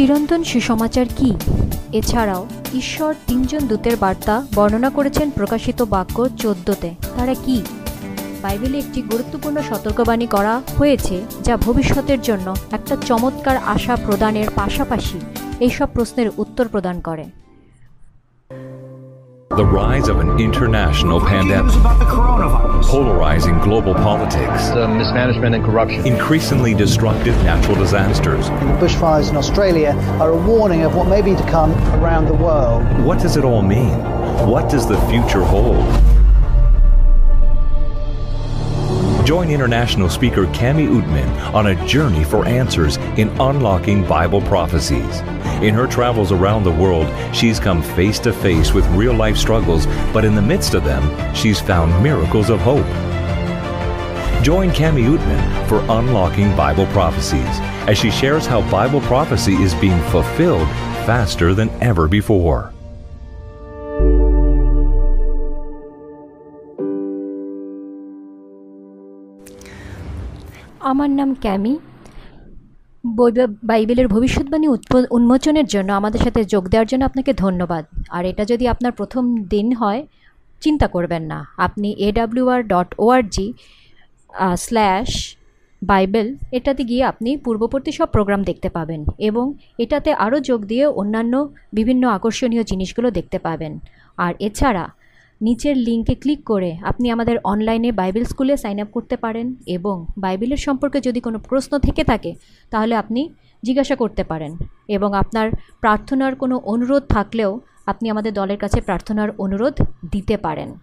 চিরন্তন সুসমাচার কি? এছাড়াও, ঈশ্বর তিনজন দূতের বার্তা বর্ণনা করেছেন প্রকাশিত বাক্য চোদ্দতে। তারা কি? বাইবেলে একটি গুরুত্বপূর্ণ সতর্কবাণী করা হয়েছে যা ভবিষ্যতের জন্য একটা চমৎকার আশা প্রদানের পাশাপাশি এইসব প্রশ্নের উত্তর প্রদান করে। The rise of an international pandemic, about the coronavirus. polarizing global politics, the mismanagement and corruption. increasingly destructive natural disasters. The bushfires in Australia are a warning of what may be to come around the world. What does it all mean? What does the future hold? Join international speaker Cami Utman on a journey for answers in unlocking Bible prophecies. In her travels around the world, she's come face to face with real life struggles, but in the midst of them, she's found miracles of hope. Join Cami Utman for Unlocking Bible Prophecies as she shares how Bible prophecy is being fulfilled faster than ever before. আমার নাম ক্যামি বই- বাইবেলের ভবিষ্যৎবাণী উন্মোচনের জন্য, আমাদের সাথে যোগ দেওয়ার জন্য আপনাকে ধন্যবাদ। আর এটা যদি আপনার প্রথম দিন হয়, চিন্তা করবেন না। আপনি AWR dot ORG slash Bible, এটাতে গিয়ে আপনি পূর্ববর্তী সব প্রোগ্রাম দেখতে পাবেন এবং এটাতে আরও যোগ দিয়ে অন্যান্য বিভিন্ন আকর্ষণীয় জিনিসগুলো দেখতে পাবেন। আর এছাড়া নিচের লিঙ্কে ক্লিক করে আপনি আমাদের অনলাইনে বাইবেল স্কুলে সাইন আপ করতে পারেন এবং বাইবেলের সম্পর্কে যদি কোনো প্রশ্ন থেকে থাকে, তাহলে আপনি জিজ্ঞাসা করতে পারেন এবং আপনার প্রার্থনার কোনো অনুরোধ থাকলেও আপনি আমাদের দলের কাছে প্রার্থনার অনুরোধ দিতে পারেন।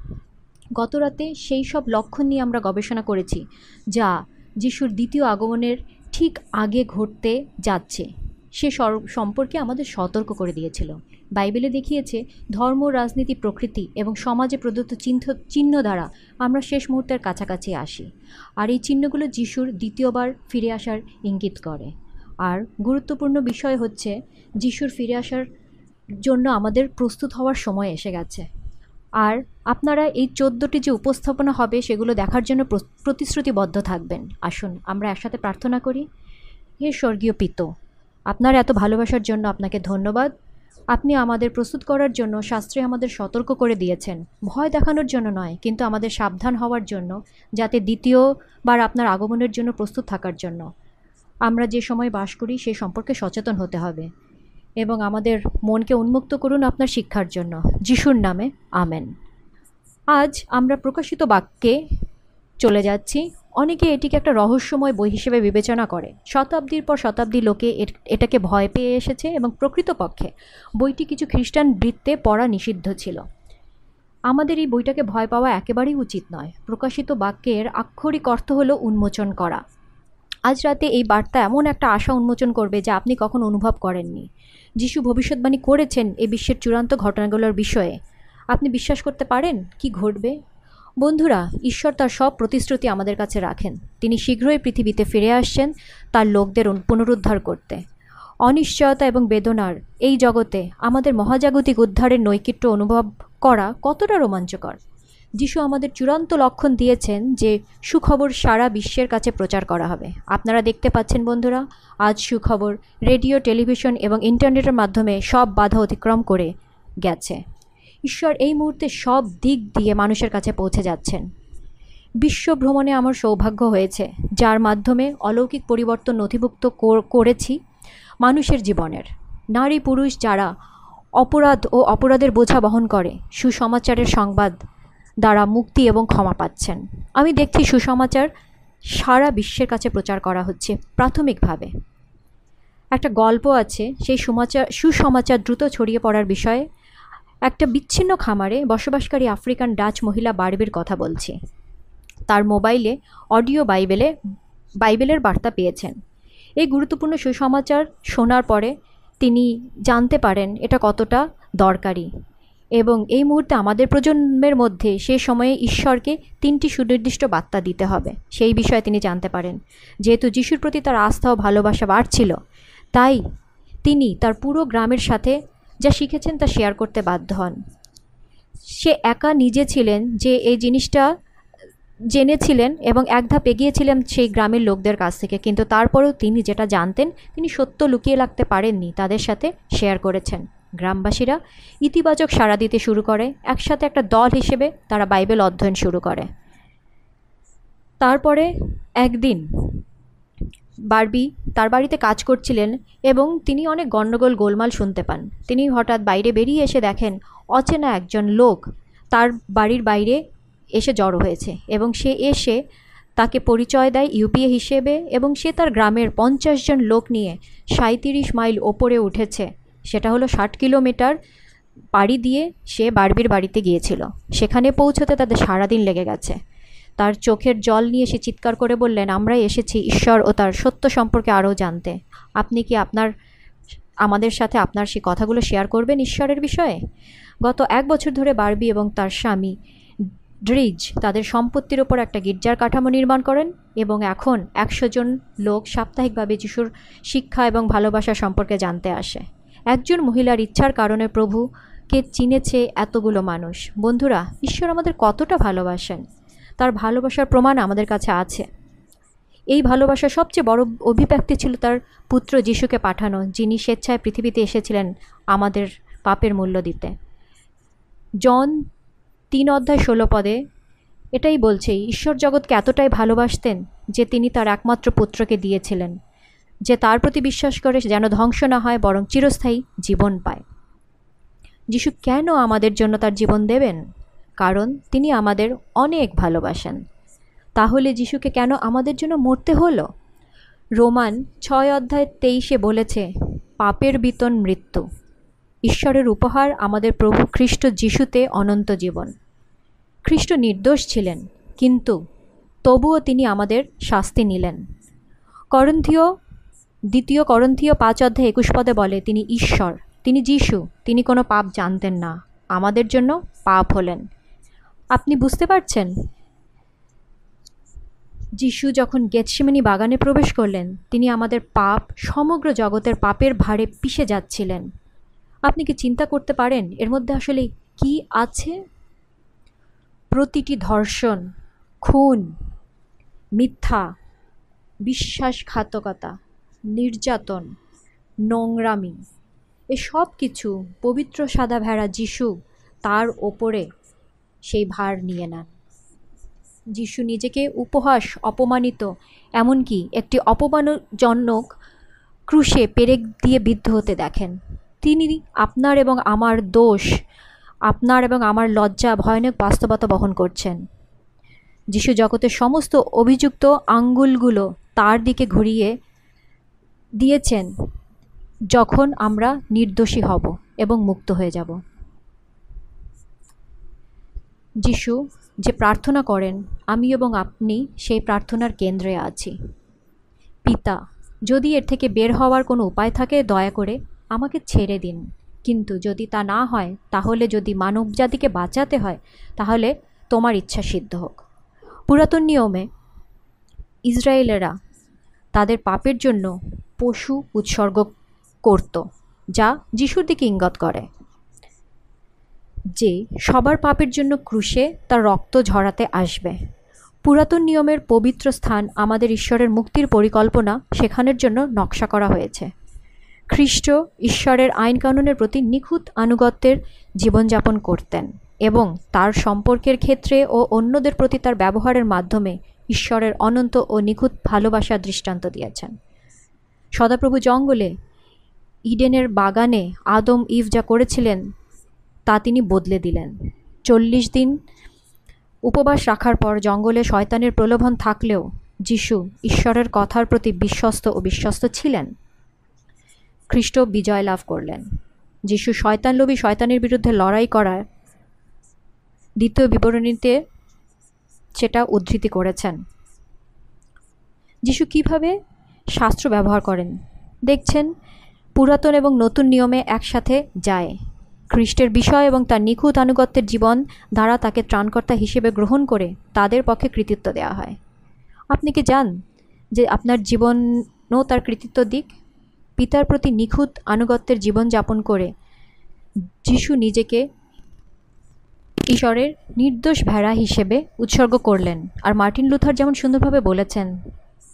গতরাতে সেই সব লক্ষণ নিয়ে আমরা গবেষণা করেছি যা যিশুর দ্বিতীয় আগমনের ঠিক আগে ঘটতে যাচ্ছে। সে সম্পর্কে আমাদের সতর্ক করে দিয়েছিল। বাইবেলে দেখিয়েছে, ধর্ম, রাজনীতি, প্রকৃতি এবং সমাজে প্রদত্ত চিহ্ন চিহ্ন দ্বারা আমরা শেষ মুহূর্তের কাছাকাছি আসি। আর এই চিহ্নগুলো যিশুর দ্বিতীয়বার ফিরে আসার ইঙ্গিত করে। আর গুরুত্বপূর্ণ বিষয় হচ্ছে, যিশুর ফিরে আসার জন্য আমাদের প্রস্তুত হওয়ার সময় এসে গেছে। আর আপনারা এই চোদ্দোটি যে উপস্থাপনা হবে, সেগুলো দেখার জন্য প্র- প্রতিশ্রুতিবদ্ধ থাকবেন। আসুন, আমরা একসাথে প্রার্থনা করি। হে স্বর্গীয় পিত, আপনার এত ভালোবাসার জন্য আপনাকে ধন্যবাদ। আপনি আমাদের প্রস্তুত করার জন্য শাস্ত্রে আমাদের সতর্ক করে দিয়েছেন। ভয় দেখানোর জন্য নয়, কিন্তু আমাদের সাবধান হওয়ার জন্য, যাতে দ্বিতীয়বার আপনার আগমনের জন্য প্রস্তুত থাকার জন্য। আমরা যে সময় বাস করি, সে সম্পর্কে সচেতন হতে হবে। এবং আমাদের মনকে উন্মুক্ত করুন আপনার শিক্ষার জন্য। যিশুর নামে, আমেন। আজ আমরা প্রকাশিত বাক্যে চলে যাচ্ছি। অনেকে এটিকে একটা রহস্যময় বই হিসেবে বিবেচনা করে। শতাব্দীর পর শতাব্দী লোকে এটাকে ভয় পেয়ে এসেছে এবং প্রকৃতপক্ষে বইটি কিছু খ্রিস্টান বৃত্তে পড়া নিষিদ্ধ ছিল। আমাদের এই বইটাকে ভয় পাওয়া একেবারেই উচিত নয়। প্রকাশিত বাক্যের আক্ষরিক অর্থ হলো উন্মোচন করা। আজ রাতে এই বার্তা এমন একটা আশা উন্মোচন করবে যা আপনি কখনো অনুভব করেননি। যিশু ভবিষ্যৎবাণী করেছেন এই বিশ্বের চূড়ান্ত ঘটনাগুলোর বিষয়ে। আপনি বিশ্বাস করতে পারেন? কি ঘটবে? বন্ধুরা, ঈশ্বর তার সব প্রতিশ্রুতি আমাদের কাছে রাখেন। তিনি শীঘ্রই পৃথিবীতে ফিরে আসছেন তার লোকদের পুনরুদ্ধার করতে। অনিশ্চয়তা এবং বেদনার এই জগতে আমাদের মহাজাগতিক উদ্ধারের নৈকিট্য অনুভব করা কতটা রোমাঞ্চকর। যিশু আমাদের চূড়ান্ত লক্ষণ দিয়েছেন যে সুখবর সারা বিশ্বের কাছে প্রচার করা হবে। আপনারা দেখতে পাচ্ছেন বন্ধুরা, আজ সুখবর রেডিও, টেলিভিশন এবং ইন্টারনেটের মাধ্যমে সব বাধা অতিক্রম করে গেছে। ঈশ্বর এই মুহূর্তে সব দিক দিয়ে মানুষের কাছে পৌঁছে যাচ্ছেন। বিশ্ব ভ্রমণে আমার সৌভাগ্য হয়েছে, যার মাধ্যমে অলৌকিক পরিবর্তন নথিভুক্ত কর- করেছি মানুষের জীবনের। নারী পুরুষ যারা অপরাধ ও অপরাধের বোঝা বহন করে, সুসমাচারের সংবাদ দ্বারা মুক্তি এবং ক্ষমা পাচ্ছেন। আমি দেখছি সুসমাচার সারা বিশ্বের কাছে প্রচার করা হচ্ছে প্রাথমিকভাবে। একটা গল্প আছে, সেই সমাচার সুসমাচার দ্রুত ছড়িয়ে পড়ার বিষয়ে একটা বিচ্ছিন্ন খামারে বসবাসকারী আফ্রিকান ডাচ মহিলা বার্বের কথা বলছি। তার মোবাইলে অডিও বাইবেলে, বাইবেলের বার্তা পেয়েছেন। এই গুরুত্বপূর্ণ সুসমাচার শোনার পরে তিনি জানতে পারেন এটা কতটা দরকারি। এবং এই মুহূর্তে আমাদের প্রজন্মের মধ্যে সে সময়ে ঈশ্বরকে তিনটি সুনির্দিষ্ট বার্তা দিতে হবে। সেই বিষয়ে তিনি জানতে পারেন। যেহেতু যিশুর প্রতি তার আস্থা ও ভালোবাসা বাড়ছিল, তাই তিনি তার পুরো গ্রামের সাথে যা শিখেছেন তা শেয়ার করতে বাধ্য হন। সে একা নিজে ছিলেন যে এই জিনিসটা জেনেছিলেন এবং এক ধাপ এগিয়েছিলেন সেই গ্রামের লোকদের কাছ থেকে। কিন্তু তারপরেও তিনি যেটা জানতেন, তিনি সত্য লুকিয়ে রাখতে পারেননি, তাদের সাথে শেয়ার করেছেন। গ্রামবাসীরা ইতিবাচক সাড়া দিতে শুরু করে। একসাথে একটা দল হিসেবে তারা বাইবেল অধ্যয়ন শুরু করে। তারপরে একদিন বারবি তার বাড়িতে কাজ করছিলেন এবং তিনি অনেক গণ্ডগোল গোলমাল শুনতে পান। তিনি হঠাৎ বাইরে বেরিয়ে এসে দেখেন অচেনা একজন লোক তার বাড়ির বাইরে এসে জড়ো হয়েছে এবং সে এসে তাকে পরিচয় দেয় ইউপিএ হিসেবে এবং সে তার গ্রামের পঞ্চাশ জন লোক নিয়ে সাঁত্রিশ মাইল ওপরে উঠেছে। সেটা হলো ষাট কিলোমিটার পাড়ি দিয়ে সে বারবির বাড়িতে গিয়েছিল। সেখানে পৌঁছতে তাদের সারাদিন লেগে গেছে। তার চোখের জল নিয়ে সে চিৎকার করে বললেন, আমরাই এসেছি, ঈশ্বর ও তার সত্য সম্পর্কে আরও জানতে। আপনি কি আপনার, আমাদের সাথে আপনার সেই কথাগুলো শেয়ার করবেন ঈশ্বরের বিষয়ে? গত এক বছর ধরে বারবি এবং তার স্বামী ড্রিজ তাদের সম্পত্তির ওপর একটা গির্জার কাঠামো নির্মাণ করেন এবং এখন একশো জন লোক সাপ্তাহিকভাবে যিশুর শিক্ষা এবং ভালোবাসা সম্পর্কে জানতে আসে। একজন মহিলার ইচ্ছার কারণে প্রভুকে চিনেছে এতগুলো মানুষ। বন্ধুরা, ঈশ্বর আমাদের কতটা ভালোবাসেন। তার ভালোবাসার প্রমাণ আমাদের কাছে আছে। এই ভালোবাসার সবচেয়ে বড় অভিব্যক্তি ছিল তার পুত্র যিশুকে পাঠানো, যিনি স্বেচ্ছায় পৃথিবীতে এসেছিলেন আমাদের পাপের মূল্য দিতে। জন তিন অধ্যায় ষোলো পদে এটাই বলছে, ঈশ্বর জগৎকে এতটাই ভালোবাসতেন যে তিনি তার একমাত্র পুত্রকে দিয়েছিলেন, যে তার প্রতি বিশ্বাস করে যেন ধ্বংস না হয়, বরং চিরস্থায়ী জীবন পায়। যিশু কেন আমাদের জন্য তার জীবন দেবেন? কারণ তিনি আমাদের অনেক ভালোবাসেন। তাহলে যিশুকে কেন আমাদের জন্য মরতে হলো? রোমান ছয় অধ্যায় তেইশে বলেছে, পাপের বিতন মৃত্যু। ঈশ্বরের উপহার আমাদের প্রভু খ্রিস্ট যিশুতে অনন্ত জীবন। খ্রিস্ট নির্দোষ ছিলেন, কিন্তু তবুও তিনি আমাদের শাস্তি নিলেন। করন্থীয়, দ্বিতীয় করন্থীয় পাঁচ অধ্যায় একুশ পদে বলে, তিনি ঈশ্বর, তিনি যিশু, তিনি কোনো পাপ জানতেন না। আমাদের জন্য পাপ হলেন। আপনি বুঝতে পারছেন? যিশু যখন গেতসেমানি বাগানে প্রবেশ করলেন, তিনি আমাদের পাপ, সমগ্র জগতের পাপের ভারে পিষে যাচ্ছিলেন। আপনি কি চিন্তা করতে পারেন, এর মধ্যে আসলে কি আছে? প্রতিটি ধর্ষণ, খুন, মিথ্যা, বিশ্বাসঘাতকতা, নির্যাতন, নোংরামি, এসব কিছু পবিত্র সাদা ভেড়া যিশু তার ওপরে সেই ভার নিয়ে নেন। যিশু নিজেকে উপহাস, অপমানিত, এমনকি একটি অপমানজনক ক্রুশে পেরেক দিয়ে বিদ্ধ হতে দেখেন। তিনি আপনার এবং আমার দোষ, আপনার এবং আমার লজ্জা ভয়ানক বাস্তবতা বহন করছেন। যিশু জগতের সমস্ত অভিযুক্ত আঙ্গুলগুলো তার দিকে ঘুরিয়ে দিয়েছেন, যখন আমরা নির্দোষী হব এবং মুক্ত হয়ে যাব। যিশু যে প্রার্থনা করেন, আমি এবং আপনি সেই প্রার্থনার কেন্দ্রে আছি। পিতা, যদি এর থেকে বের হওয়ার কোনো উপায় থাকে, দয়া করে আমাকে ছেড়ে দিন। কিন্তু যদি তা না হয়, তাহলে যদি মানবজাতিকে বাঁচাতে হয়, তাহলে তোমার ইচ্ছা সিদ্ধ হোক। পুরাতন নিয়মে ইসরায়েলেরা তাদের পাপের জন্য পশু উৎসর্গ করত, যা যিশুর দিকে ইঙ্গত করে। যে সবার পাপের জন্য ক্রুশে তার রক্ত ঝরাতে আসবে। পুরাতন নিয়মের পবিত্র স্থান আমাদের ঈশ্বরের মুক্তির পরিকল্পনা শেখানোর জন্য নকশা করা হয়েছে। খ্রিস্ট ঈশ্বরের আইন কানুনের প্রতি নিখুঁত আনুগত্যের জীবনযাপন করতেন এবং তার সম্পর্কের ক্ষেত্রে ও অন্যদের প্রতি তার ব্যবহারের মাধ্যমে ঈশ্বরের অনন্ত ও নিখুঁত ভালোবাসার দৃষ্টান্ত দিয়েছেন। সদাপ্রভু জঙ্গলে ইডেনের বাগানে আদম ইভ যা করেছিলেন তিনি বদলে দিলেন। চল্লিশ দিন উপবাস রাখার পর জঙ্গলে শয়তানের প্রলোভন থাকলেও যিশু ঈশ্বরের কথার প্রতি বিশ্বস্ত ও বিশ্বস্ত ছিলেন। খ্রিস্ট বিজয় লাভ করলেন। যিশু শয়তানলোভী শয়তানের বিরুদ্ধে লড়াই করার দ্বিতীয় বিবরণীতে সেটা উদ্ধৃতি করেছেন। যিশু কীভাবে শাস্ত্র ব্যবহার করেন? দেখছেন, পুরাতন এবং নতুন নিয়মে একসাথে যায়। খ্রিস্টের বিষয় এবং তার নিখুঁত আনুগত্যের জীবন দ্বারা তাকে ত্রাণকর্তা হিসেবে গ্রহণ করে তাদের পক্ষে কৃতিত্ব দেওয়া হয়। আপনি কি জান যে আপনার জীবনও তার কৃতিত্ব দিক? পিতার প্রতি নিখুঁত আনুগত্যের জীবন যাপন করে যিশু নিজেকে ঈশ্বরের নির্দোষ ভেড়া হিসেবে উৎসর্গ করলেন। আর মার্টিন লুথার যেমন সুন্দরভাবে বলেছেন,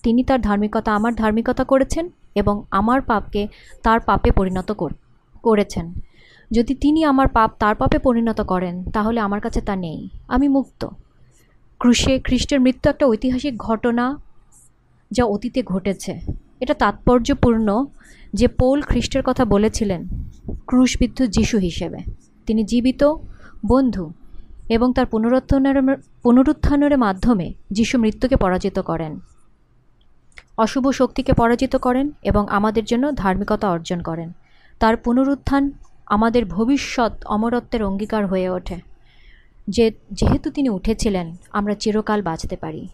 তিনি তার ধার্মিকতা আমার ধার্মিকতা করেছেন এবং আমার পাপকে তার পাপে পরিণত কর- করেছেন। যদি তিনি আমার পাপ তার পাপে পরিণত করেন, তাহলে আমার কাছে তা নেই। আমি মুক্ত। ক্রুশে খ্রিস্টের মৃত্যু একটা ঐতিহাসিক ঘটনা যা অতীতে ঘটেছে। এটা তাৎপর্যপূর্ণ যে পৌল খ্রিস্টের কথা বলেছিলেন, ক্রুশবিদ্ধ যিশু হিসেবে। তিনি জীবিত, বন্ধু এবং তার পুনরুত্থানের পুনরুত্থানের মাধ্যমে যিশু মৃত্যুকে পরাজিত করেন। অশুভ শক্তিকে পরাজিত করেন এবং আমাদের জন্য ধার্মিকতা অর্জন করেন। তার পুনরুত্থান আমাদের ভবিষ্যৎ অমরত্বের অঙ্গীকার হয়ে ওঠে। যে, যেহেতু তিনি উঠেছিলেন, আমরা চিরকাল বাঁচতে পারি।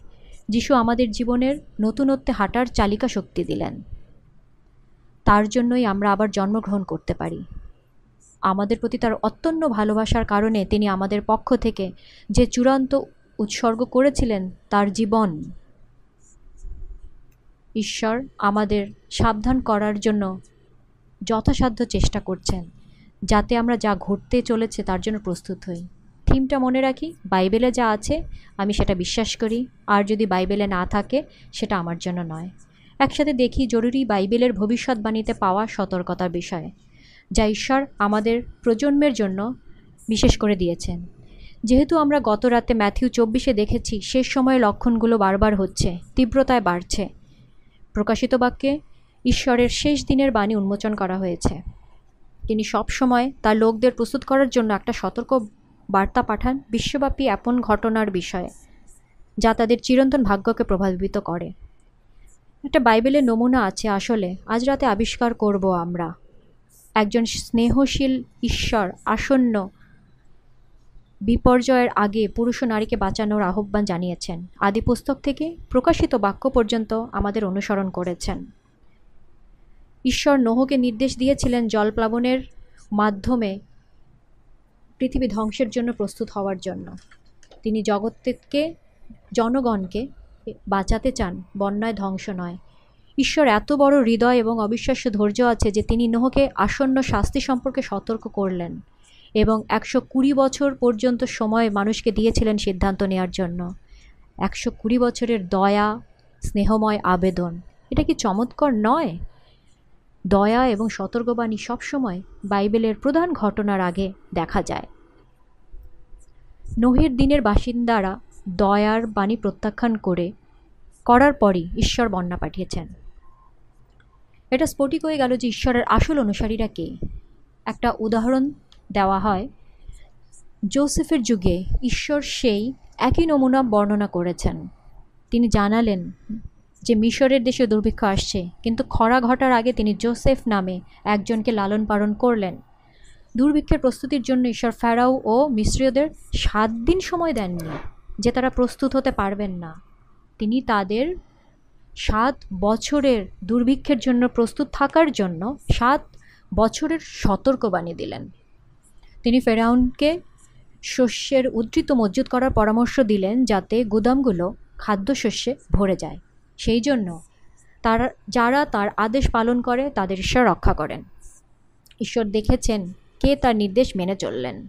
যিশু আমাদের জীবনের নতুনত্বে হাঁটার চালিকা শক্তি দিলেন। তার জন্যই আমরা আবার জন্মগ্রহণ করতে পারি। আমাদের প্রতি তার অত্যন্ত ভালোবাসার কারণে তিনি আমাদের পক্ষ থেকে যে চূড়ান্ত উৎসর্গ করেছিলেন, তার জীবন। ঈশ্বর আমাদের সাবধান করার জন্য যথাসাধ্য চেষ্টা করছেন। যাতে আমরা যা ঘটতে চলেছে তার জন্য প্রস্তুত হই। থিমটা মনে রাখি, বাইবেলে যা আছে, আমি সেটা বিশ্বাস করি। আর যদি বাইবেলে না থাকে, সেটা আমার জন্য নয়। একসাথে দেখি জরুরি বাইবেলের ভবিষ্যৎবাণীতে পাওয়া সতর্কতার বিষয়ে, যা ঈশ্বর আমাদের প্রজন্মের জন্য বিশেষ করে দিয়েছেন। যেহেতু আমরা গত রাতে ম্যাথিউ চব্বিশে দেখেছি, শেষ সময়ে লক্ষণগুলো বারবার হচ্ছে, তীব্রতায় বাড়ছে। প্রকাশিত বাক্যে, ঈশ্বরের শেষ দিনের বাণী উন্মোচন করা হয়েছে। তিনি সব সময় তার লোকদের প্রস্তুত করার জন্য একটা সতর্ক বার্তা পাঠান বিশ্বব্যাপী এমন ঘটনার বিষয়ে, যা তাদের চিরন্তন ভাগ্যকে প্রভাবিত করে। একটা বাইবেলের নমুনা আছে আসলে, আজ রাতে আবিষ্কার করব আমরা। একজন স্নেহশীল ঈশ্বর আসন্ন বিপর্যয়ের আগে পুরুষ ও নারীকে বাঁচানোর আহ্বান জানিয়েছেন। আদি পুস্তক থেকে প্রকাশিত বাক্য পর্যন্ত আমাদের অনুসরণ করেছেন। ঈশ্বর নোহকে নির্দেশ দিয়েছিলেন জলপ্লাবনের মাধ্যমে পৃথিবী ধ্বংসের জন্য প্রস্তুত হওয়ার জন্য। তিনি জগৎকে, জনগণকে বাঁচাতে চান, বন্যায় ধ্বংস নয়। ঈশ্বর এত বড় হৃদয় এবং অবিশ্বাস্য ধৈর্য আছে যে তিনি নোহকে আসন্ন শাস্তি সম্পর্কে সতর্ক করলেন এবং একশো কুড়ি বছর পর্যন্ত সময় মানুষকে দিয়েছিলেন সিদ্ধান্ত নেওয়ার জন্য। একশো কুড়ি বছরের দয়া, স্নেহময় আবেদন। এটা কি চমৎকার নয়? দয়া এবং সতর্কবাণী সবসময় বাইবেলের প্রধান ঘটনার আগে দেখা যায়। নোহের দিনের বাসিন্দারা দয়ার বাণী প্রত্যাখ্যান করে করার পরই ঈশ্বর বন্যা পাঠিয়েছেন। এটা স্ফটিক হয়ে গেল যে ঈশ্বরের আসল অনুসারীরা কে? একটা উদাহরণ দেওয়া হয়। জোসেফের যুগে ঈশ্বর সেই একই নমুনা বর্ণনা করেছেন। তিনি জানালেন যে মিশরের দেশে দুর্ভিক্ষ আসছে, কিন্তু খরা ঘটার আগে তিনি জোসেফ নামে একজনকে লালন পালন করলেন। দুর্ভিক্ষের প্রস্তুতির জন্য ঈশ্বর ফেরাও ও মিশ্রীয়দের সাত দিন সময় দেননি, যে তারা প্রস্তুত হতে পারবেন না। তিনি তাদের সাত বছরের দুর্ভিক্ষের জন্য প্রস্তুত থাকার জন্য সাত বছরের সতর্কবাণী দিলেন। তিনি ফেরাউনকে শস্যের উদ্ধৃত মজুত করার পরামর্শ দিলেন যাতে গুদামগুলো খাদ্যশস্যে ভরে যায়। সেই জন্য তারা, যারা তার আদেশ পালন করে, তাদের ঈশ্বর রক্ষা করেন। ঈশ্বর দেখেছেন কে তার নির্দেশ মেনে চললেন।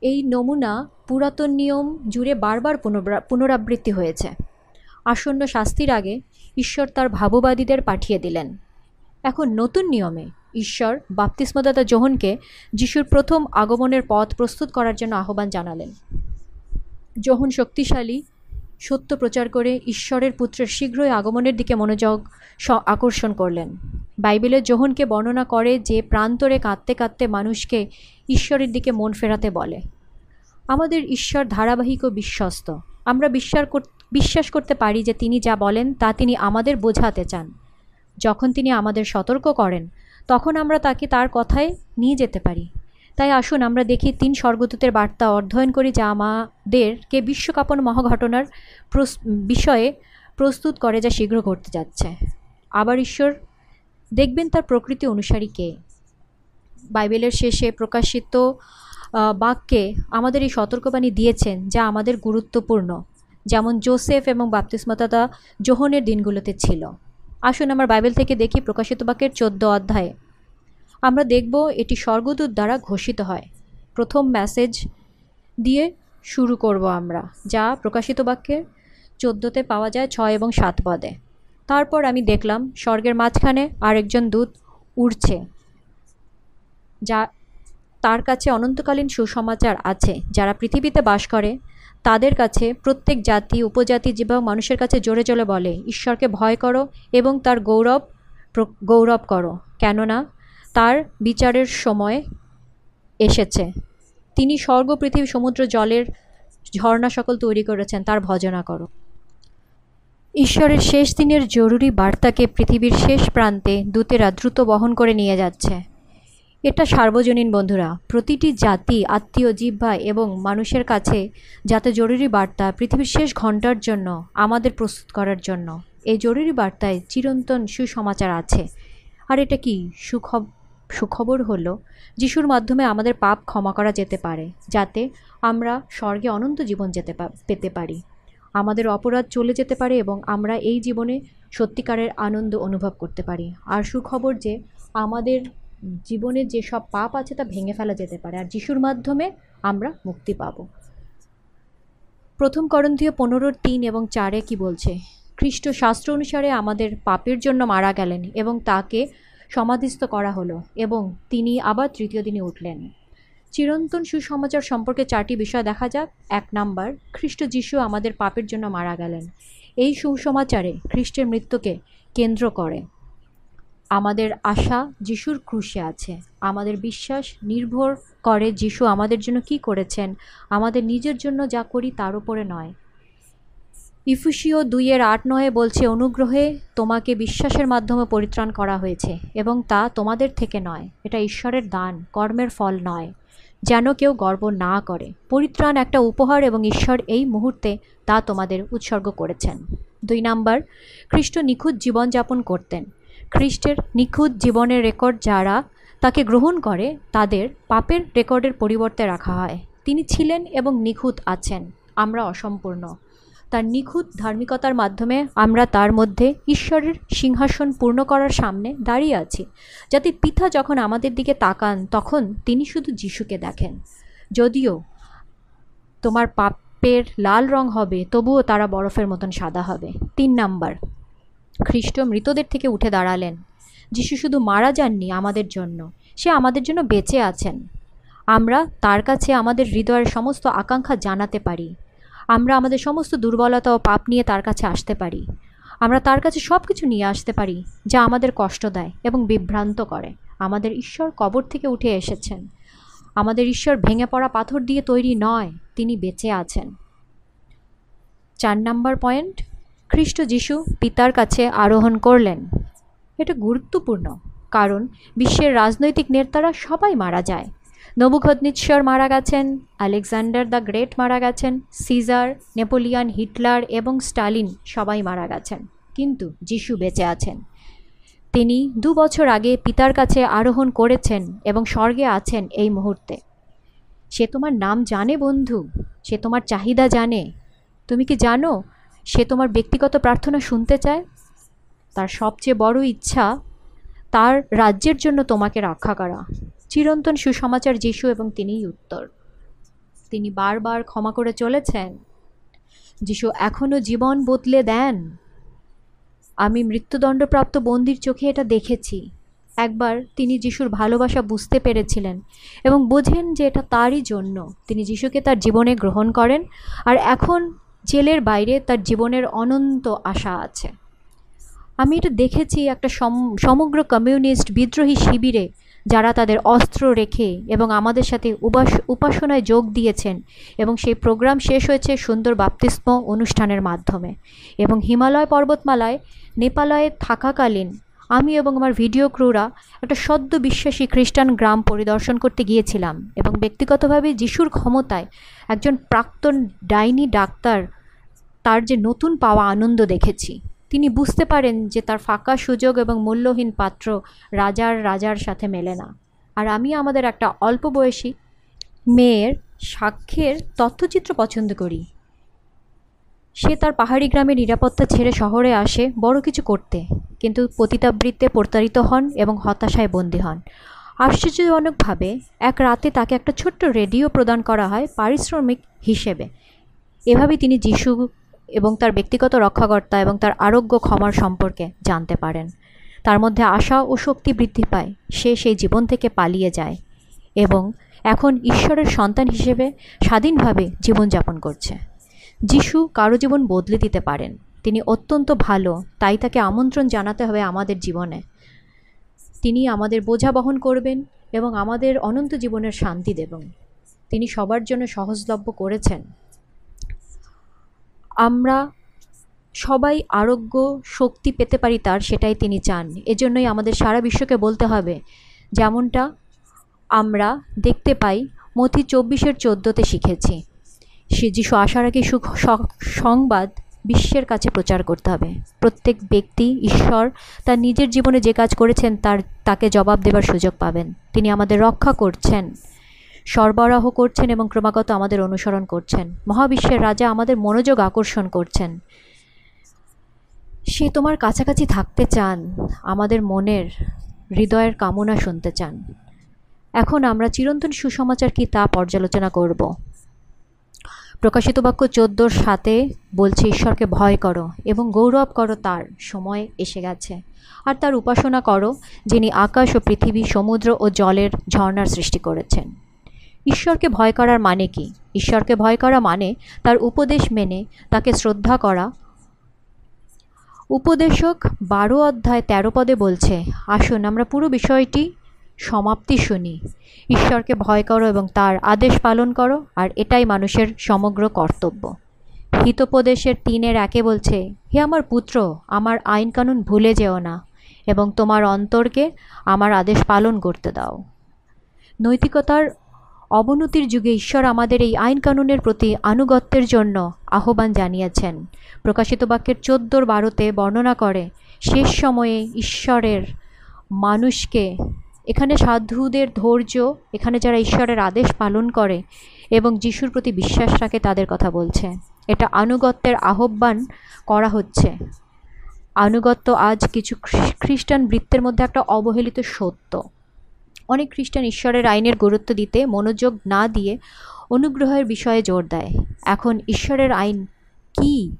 এই নমুনা পুরাতন নিয়ম জুড়ে বারবার পুনরা পুনরাবৃত্তি হয়েছে। আসন্ন শাস্তির আগে ঈশ্বর তার ভাববাদীদের পাঠিয়ে দিলেন। এখন নতুন নিয়মে ঈশ্বর বাপ্তিস্মদাতা জোহনকে যিশুর প্রথম আগমনের পথ প্রস্তুত করার জন্য আহ্বান জানালেন। জোহন শক্তিশালী সত্য প্রচার করে ঈশ্বরের পুত্রের শীঘ্রই আগমনের দিকে মনোযোগ আকর্ষণ করলেন। বাইবেলের যোহনকে বর্ণনা করে যে প্রান্তরে কাঁদতে কাঁদতে মানুষকে ঈশ্বরের দিকে মন ফেরাতে বলে, আমাদের ঈশ্বর ধারাবাহিক ও বিশ্বস্ত। আমরা বিশ্বাস বিশ্বাস করতে পারি যে তিনি যা বলেন, তা তিনি আমাদের বোঝাতে চান। যখন তিনি আমাদের সতর্ক করেন, তখন আমরা তাকে তার কথায় নিয়ে যেতে পারি। তাই আসুন আমরা দেখি তিন স্বর্গদূতের বার্তা অধ্যয়ন করি যা আমাদেরকে বিশ্বকাপন মহাঘটনার বিষয়ে প্রস্তুত করে যা শীঘ্র ঘটতে যাচ্ছে। আবার ঈশ্বর, দেখবেন তার প্রকৃতি অনুসারী কে? বাইবেলের শেষে প্রকাশিত বাক্যে আমাদের এই সতর্কবাণী দিয়েছেন যা আমাদের গুরুত্বপূর্ণ। যেমন জোসেফ এবং বাপ্তিস্মতাতা যোহনের দিনগুলোতে ছিল। আসুন আমার বাইবেল থেকে দেখি প্রকাশিত বাক্যের চোদ্দ অধ্যায়ে। আমরা দেখব এটি স্বর্গদূত দ্বারা ঘোষিত হয়। প্রথম মেসেজ দিয়ে শুরু করব আমরা, যা প্রকাশিত বাক্যের চোদ্দোতে পাওয়া যায় ছয় এবং সাত পদে। তারপর আমি দেখলাম, স্বর্গের মাঝখানে আরেকজন দূত উড়ছে, যা তার কাছে অনন্তকালীন সুসমাচার আছে। যারা পৃথিবীতে বাস করে, তাদের কাছে প্রত্যেক জাতি, উপজাতি এবং মানুষের কাছে জোরে জোরে বলে, ঈশ্বরকে ভয় করো এবং তার গৌরব গৌরব করো। কেননা তার বিচারের সময় এসেছে। তিনি স্বর্গ, পৃথিবী, সমুদ্র, জলের ঝর্ণা সকল তৈরি করেছেন, তার ভজনা করো। ঈশ্বরের শেষ দিনের জরুরি বার্তাকে পৃথিবীর শেষ প্রান্তে দূতেরা দ্রুত বহন করে নিয়ে যাচ্ছে। এটা সার্বজনীন, বন্ধুরা। প্রতিটি জাতি, আত্মীয় জিহ্বা এবং মানুষের কাছে যাতে জরুরি বার্তা পৃথিবীর শেষ ঘণ্টার জন্য, আমাদের প্রস্তুত করার জন্য, এই জরুরি বার্তায় চিরন্তন সুসমাচার আছে। আর এটা কি? সুখব সুখবর হল, যিশুর মাধ্যমে আমাদের পাপ ক্ষমা করা যেতে পারে, যাতে আমরা স্বর্গে অনন্ত জীবন যেতে পেতে পারি। আমাদের অপরাধ চলে যেতে পারে এবং আমরা এই জীবনে সত্যিকারের আনন্দ অনুভব করতে পারি। আর সুখবর যে, আমাদের জীবনে যেসব পাপ আছে তা ভেঙে ফেলা যেতে পারে, আর যিশুর মাধ্যমে আমরা মুক্তি পাব। প্রথম করন্থীয় পনেরোর তিন এবং চারে কি বলছে? খ্রিস্ট শাস্ত্র অনুসারে আমাদের পাপের জন্য মারা গেলেন এবং তাকে সমাধিস্থ করা হলো এবং তিনি আবার তৃতীয় দিনে উঠলেন। চিরন্তন সুসমাচার সম্পর্কে চারটি বিষয় দেখা যাক। এক নাম্বার, খ্রিস্ট যিশু আমাদের পাপের জন্য মারা গেলেন। এই সুসমাচারে খ্রিস্টের মৃত্যুকে কেন্দ্র করে। আমাদের আশা যিশুর ক্রুশে আছে। আমাদের বিশ্বাস নির্ভর করে যিশু আমাদের জন্য কি করেছেন। আমাদের নিজের জন্য যা করি তার উপরে নয়। ইফুসিও দুইয়ের আট নয়ে বলছে, অনুগ্রহে তোমাকে বিশ্বাসের মাধ্যমে পরিত্রাণ করা হয়েছে এবং তা তোমাদের থেকে নয়। এটা ঈশ্বরের দান, কর্মের ফল নয়, যেন কেউ গর্ব না করে। পরিত্রাণ একটা উপহার এবং ঈশ্বর এই মুহূর্তে তা তোমাদের উৎসর্গ করেছেন। দুই নাম্বার, খ্রিস্ট নিখুঁত জীবনযাপন করতেন। খ্রিস্টের নিখুঁত জীবনের রেকর্ড যারা তাকে গ্রহণ করে, তাদের পাপের রেকর্ডের পরিবর্তে রাখা হয়। তিনি ছিলেন এবং নিখুঁত আছেন। আমরা অসম্পূর্ণ। তার নিখুঁত ধার্মিকতার মাধ্যমে আমরা তার মধ্যে ঈশ্বরের সিংহাসন পূর্ণ করার সামনে দাঁড়িয়ে আছি। যাতে পিতা যখন আমাদের দিকে তাকান, তখন তিনি শুধু যিশুকে দেখেন। যদিও তোমার পাপের লাল রং হবে, তবুও তারা বরফের মতন সাদা হবে। তিন নাম্বার, খ্রিস্ট মৃতদের থেকে উঠে দাঁড়ালেন। যিশু শুধু মারা যাননি আমাদের জন্য, সে আমাদের জন্য বেঁচে আছেন। আমরা তার কাছে আমাদের হৃদয়ের সমস্ত আকাঙ্ক্ষা জানাতে পারি। আমরা আমাদের সমস্ত দুর্বলতা ও পাপ নিয়ে তার কাছে আসতে পারি। আমরা তার কাছে সব কিছু নিয়ে আসতে পারি, যা আমাদের কষ্ট দেয় এবং বিভ্রান্ত করে। আমাদের ঈশ্বর কবর থেকে উঠে এসেছেন। আমাদের ঈশ্বর ভেঙে পড়া পাথর দিয়ে তৈরি নয়, তিনি বেঁচে আছেন। চার নাম্বার পয়েন্ট, খ্রিস্ট যিশু পিতার কাছে আরোহণ করলেন। এটা গুরুত্বপূর্ণ, কারণ বিশ্বের রাজনৈতিক নেতারা সবাই মারা যায়। নবুখদনিশ্বর মারা গেছেন, আলেকজান্ডার দ্য গ্রেট মারা গেছেন, সিজার, নেপোলিয়ান হিটলার এবং স্টালিন সবাই মারা গেছেন, কিন্তু যিশু বেঁচে আছেন। তিনি দু বছর আগে পিতার কাছে আরোহণ করেছেন এবং স্বর্গে আছেন এই মুহূর্তে। সে তোমার নাম জানে, বন্ধু? সে তোমার চাহিদা জানে? তুমি কি জানো সে তোমার ব্যক্তিগত প্রার্থনা শুনতে চায়? তার সবচেয়ে বড় ইচ্ছা, তার রাজ্যের জন্য তোমাকে রক্ষা করা। চিরন্তন সুসমাচার যিশু এবং তিনিই উত্তর। তিনি বারবার ক্ষমা করে চলেছেন। যিশু এখনও জীবন বদলে দেন। আমি মৃত্যুদণ্ডপ্রাপ্ত বন্দির চোখে এটা দেখেছি। একবার তিনি যিশুর ভালোবাসা বুঝতে পেরেছিলেন এবং বোঝেন যে এটা তারই জন্য। তিনি যিশুকে তার জীবনে গ্রহণ করেন আর এখন জেলের বাইরে তার জীবনের অনন্ত আশা আছে। আমি এটা দেখেছি একটা সম- সমগ্র কমিউনিস্ট বিদ্রোহী শিবিরে যারা তাদের অস্ত্র রেখে এবং আমাদের সাথে উপাস, উপাসনায় যোগ দিয়েছেন এবং সেই প্রোগ্রাম শেষ হয়েছে সুন্দর বাপ্তিস্ম অনুষ্ঠানের মাধ্যমে। এবং হিমালয় পর্বতমালায়, নেপালয়ে থাকাকালীন আমি এবং আমার ভিডিও ক্রুরা একটা সদ্য বিশ্বাসী খ্রিস্টান গ্রাম পরিদর্শন করতে গিয়েছিলাম এবং ব্যক্তিগতভাবে যিশুর ক্ষমতায় একজন প্রাক্তন ডাইনি ডাক্তার তার যে নতুন পাওয়া আনন্দ দেখেছি। তিনি বুঝতে পারেন যে তার ফাঁকা সুযোগ এবং মূল্যহীন পাত্র রাজার রাজার সাথে মেলে না। আর আমি আমাদের একটা অল্প বয়সী মেয়ের সাক্ষ্যের তথ্যচিত্র পছন্দ করি। সে তার পাহাড়ি গ্রামে নিরাপত্তা ছেড়ে শহরে আসে বড় কিছু করতে, কিন্তু পতিতাবৃত্তে প্রতারিত হন এবং হতাশায় বন্দী হন। আশ্চর্যজনকভাবে, এক রাতে তাকে একটা ছোট্ট রেডিও প্রদান করা হয় পারিশ্রমিক হিসেবে। এভাবেই তিনি যিশু এবং তার ব্যক্তিগত রক্ষাকর্তা এবং তার আরোগ্য ক্ষমার সম্পর্কে জানতে পারেন। তার মধ্যে আশা ও শক্তি বৃদ্ধি পায়। সে সেই জীবন থেকে পালিয়ে যায় এবং এখন ঈশ্বরের সন্তান হিসেবে স্বাধীনভাবে জীবনযাপন করছে। যিশু কারও জীবন বদলে দিতে পারেন। তিনি অত্যন্ত ভালো, তাই তাকে আমন্ত্রণ জানাতে হবে আমাদের জীবনে। তিনি আমাদের বোঝা বহন করবেন এবং আমাদের অনন্ত জীবনের শান্তি দেবেন। তিনি সবার জন্য সহজলভ্য করেছেন। আমরা সবাই আরোগ্য শক্তি পেতে পারি তার, সেটাই তিনি চান। এজন্যই আমাদের সারা বিশ্বকে বলতে হবে, যেমনটা আমরা দেখতে পাই, মথি চব্বিশের চোদ্দোতে শিখেছি। সে যিশু আসার আগে সুখ সংবাদ বিশ্বের কাছে প্রচার করতে হবে। প্রত্যেক ব্যক্তি, ঈশ্বর তার নিজের জীবনে যে কাজ করেছেন, তার, তাকে জবাব দেবার সুযোগ পাবেন। তিনি আমাদের রক্ষা করছেন। সরবরাহ করছেন এবং ক্রমাগত আমাদের অনুসরণ করছেন। মহাবিশ্বের রাজা আমাদের মনোযোগ আকর্ষণ করছেন। সে তোমার কাছাকাছি থাকতে চান, আমাদের মনের হৃদয়ের কামনা শুনতে চান। এখন আমরা চিরন্তন সুসমাচার কি তা পর্যালোচনা করব। প্রকাশিত বাক্য চোদ্দোর সাথে বলছে, ঈশ্বরকে ভয় করো এবং গৌরব করো, তার সময় এসে গেছে। আর তার উপাসনা করো, যিনি আকাশ ও পৃথিবী, সমুদ্র ও জলের ঝর্ণার সৃষ্টি করেছেন। ঈশ্বরকে ভয় করার মানে কি? ঈশ্বরকে ভয় করা মানে তার উপদেশ মেনে, তাকে শ্রদ্ধা করা। উপদেশক বারো অধ্যায় তেরো পদে বলছে, আসুন আমরা পুরো বিষয়টি সমাপ্তি শুনি। ঈশ্বরকে ভয় করো এবং তার আদেশ পালন করো, আর এটাই মানুষের সমগ্র কর্তব্য। হিতোপদেশের তিনের একে বলছে, হে আমার পুত্র, আমার আইন কানুন ভুলে যেও না, এবং তোমার অন্তরকে আমার আদেশ পালন করতে দাও। নৈতিকতার অবনতির যুগে ঈশ্বর আমাদের এই আইন কানুনের প্রতি আনুগত্যের জন্য আহ্বান জানিয়েছেন। প্রকাশিত বাক্যের চোদ্দোর বারোতে বর্ণনা করে, শেষ সময়ে ঈশ্বরের মানুষকে, এখানে সাধুদের ধৈর্য, এখানে যারা ঈশ্বরের আদেশ পালন করে এবং যিশুর প্রতি বিশ্বাস রাখে তাদের কথা বলছে। এটা আনুগত্যের আহ্বান করা হচ্ছে। আনুগত্য আজ কিছু খ্রিস্টান বৃত্তের মধ্যে একটা অবহেলিত সত্য। অনেক খ্রিস্টান ঈশ্বরের আইনের গুরুত্ব দিতে মনোযোগ না দিয়ে অনুগ্রহের বিষয়ে জোর দেয়। এখন ঈশ্বরের আইন কি?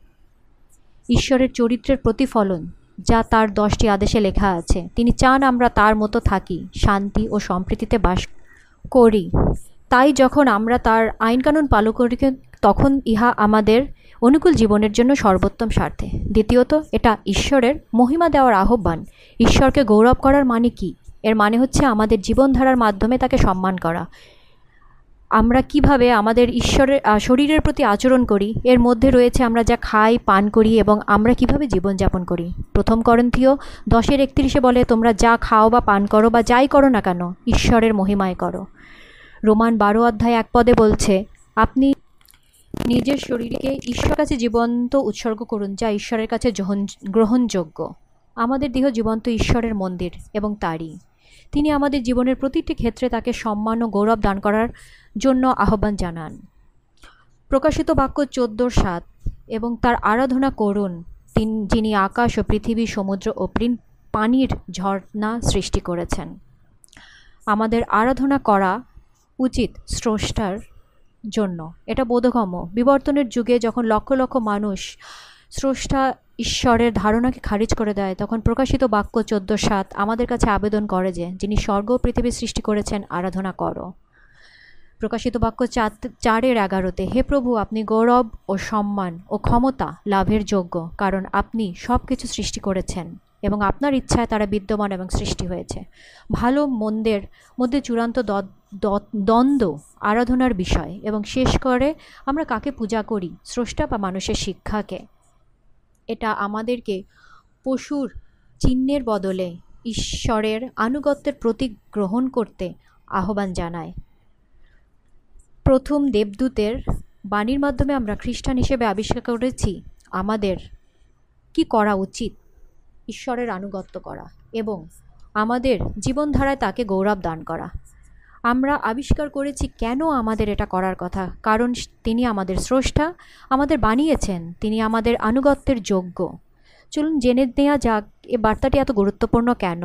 ঈশ্বরের চরিত্রের প্রতিফলন, যা তার দশটি আদেশে লেখা আছে। তিনি চান আমরা তার মতো থাকি, শান্তি ও সম্প্রীতিতে বাস করি। তাই যখন আমরা তার আইনকানুন পালন করি, তখন ইহা আমাদের অনুকূল জীবনের জন্য সর্বোত্তম স্বার্থে। দ্বিতীয়ত, এটা ঈশ্বরের মহিমা দেওয়ার আহ্বান। ঈশ্বরকে গৌরব করার মানে কি? এর মানে হচ্ছে আমাদের জীবনধারার মাধ্যমে তাকে সম্মান করা। আমরা কীভাবে আমাদের ঈশ্বরের শরীরের প্রতি আচরণ করি, এর মধ্যে রয়েছে আমরা যা খাই, পান করি এবং আমরা কীভাবে জীবনযাপন করি। প্রথম করন্থীয় দশের একত্রিশে বলে, তোমরা যা খাও বা পান করো বা যাই করো না কেন, ঈশ্বরের মহিমায় করো। রোমান বারো অধ্যায় এক পদে বলছে, আপনি নিজের শরীরকে ঈশ্বর কাছে জীবন্ত উৎসর্গ করুন, যা ঈশ্বরের কাছে গ্রহণযোগ্য। আমাদের দেহ জীবন্ত ঈশ্বরের মন্দির এবং তারই। তিনি আমাদের জীবনের প্রতিটি ক্ষেত্রে তাকে সম্মান ও গৌরব দান করার জন্য আহ্বান জানান। প্রকাশিত বাক্য চোদ্দোর সাত, এবং তার আরাধনা করুন তিন যিনি আকাশ ও পৃথিবী, সমুদ্র ও পানির ঝর্ণা সৃষ্টি করেছেন। আমাদের আরাধনা করা উচিত স্রষ্টার জন্য। এটা বোধগম্য। বিবর্তনের যুগে যখন লক্ষ লক্ষ মানুষ স্রষ্টা ঈশ্বরের ধারণাকে খারিজ করে দেয়, তখন প্রকাশিত বাক্য চোদ্দ সাত আমাদের কাছে আবেদন করে যে, যিনি স্বর্গ পৃথিবী সৃষ্টি করেছেন, আরাধনা করো। প্রকাশিত বাক্য চার, চারের এগারোতে, হে প্রভু, আপনি গৌরব ও সম্মান ও ক্ষমতা লাভের যোগ্য, কারণ আপনি সব কিছু সৃষ্টি করেছেন এবং আপনার ইচ্ছায় তারা বিদ্যমান এবং সৃষ্টি হয়েছে। ভালো মন্দের মধ্যে চূড়ান্ত দ্বন্দ্ব আরাধনার বিষয় এবং শেষ করে আমরা কাকে পূজা করি, স্রষ্টা বা মানুষের শিক্ষাকে? এটা আমাদেরকে পশুর চিহ্নের বদলে ঈশ্বরের আনুগত্যের প্রতীক গ্রহণ করতে আহ্বান জানায়। প্রথম দেবদূতের বাণীর মাধ্যমে আমরা খ্রিস্টান হিসেবে আবিষ্কার করেছি আমাদের কি করা উচিত? ঈশ্বরের আনুগত্য করা এবং আমাদের জীবনধারায় তাকে গৌরব দান করা। আমরা আবিষ্কার করেছি কেন আমাদের এটা করার কথা। কারণ তিনি আমাদের স্রষ্টা, আমাদের বানিয়েছেন, তিনি আমাদের আনুগত্যের যোগ্য। চলুন জেনে নেওয়া যাক, এ বার্তাটি এত গুরুত্বপূর্ণ কেন?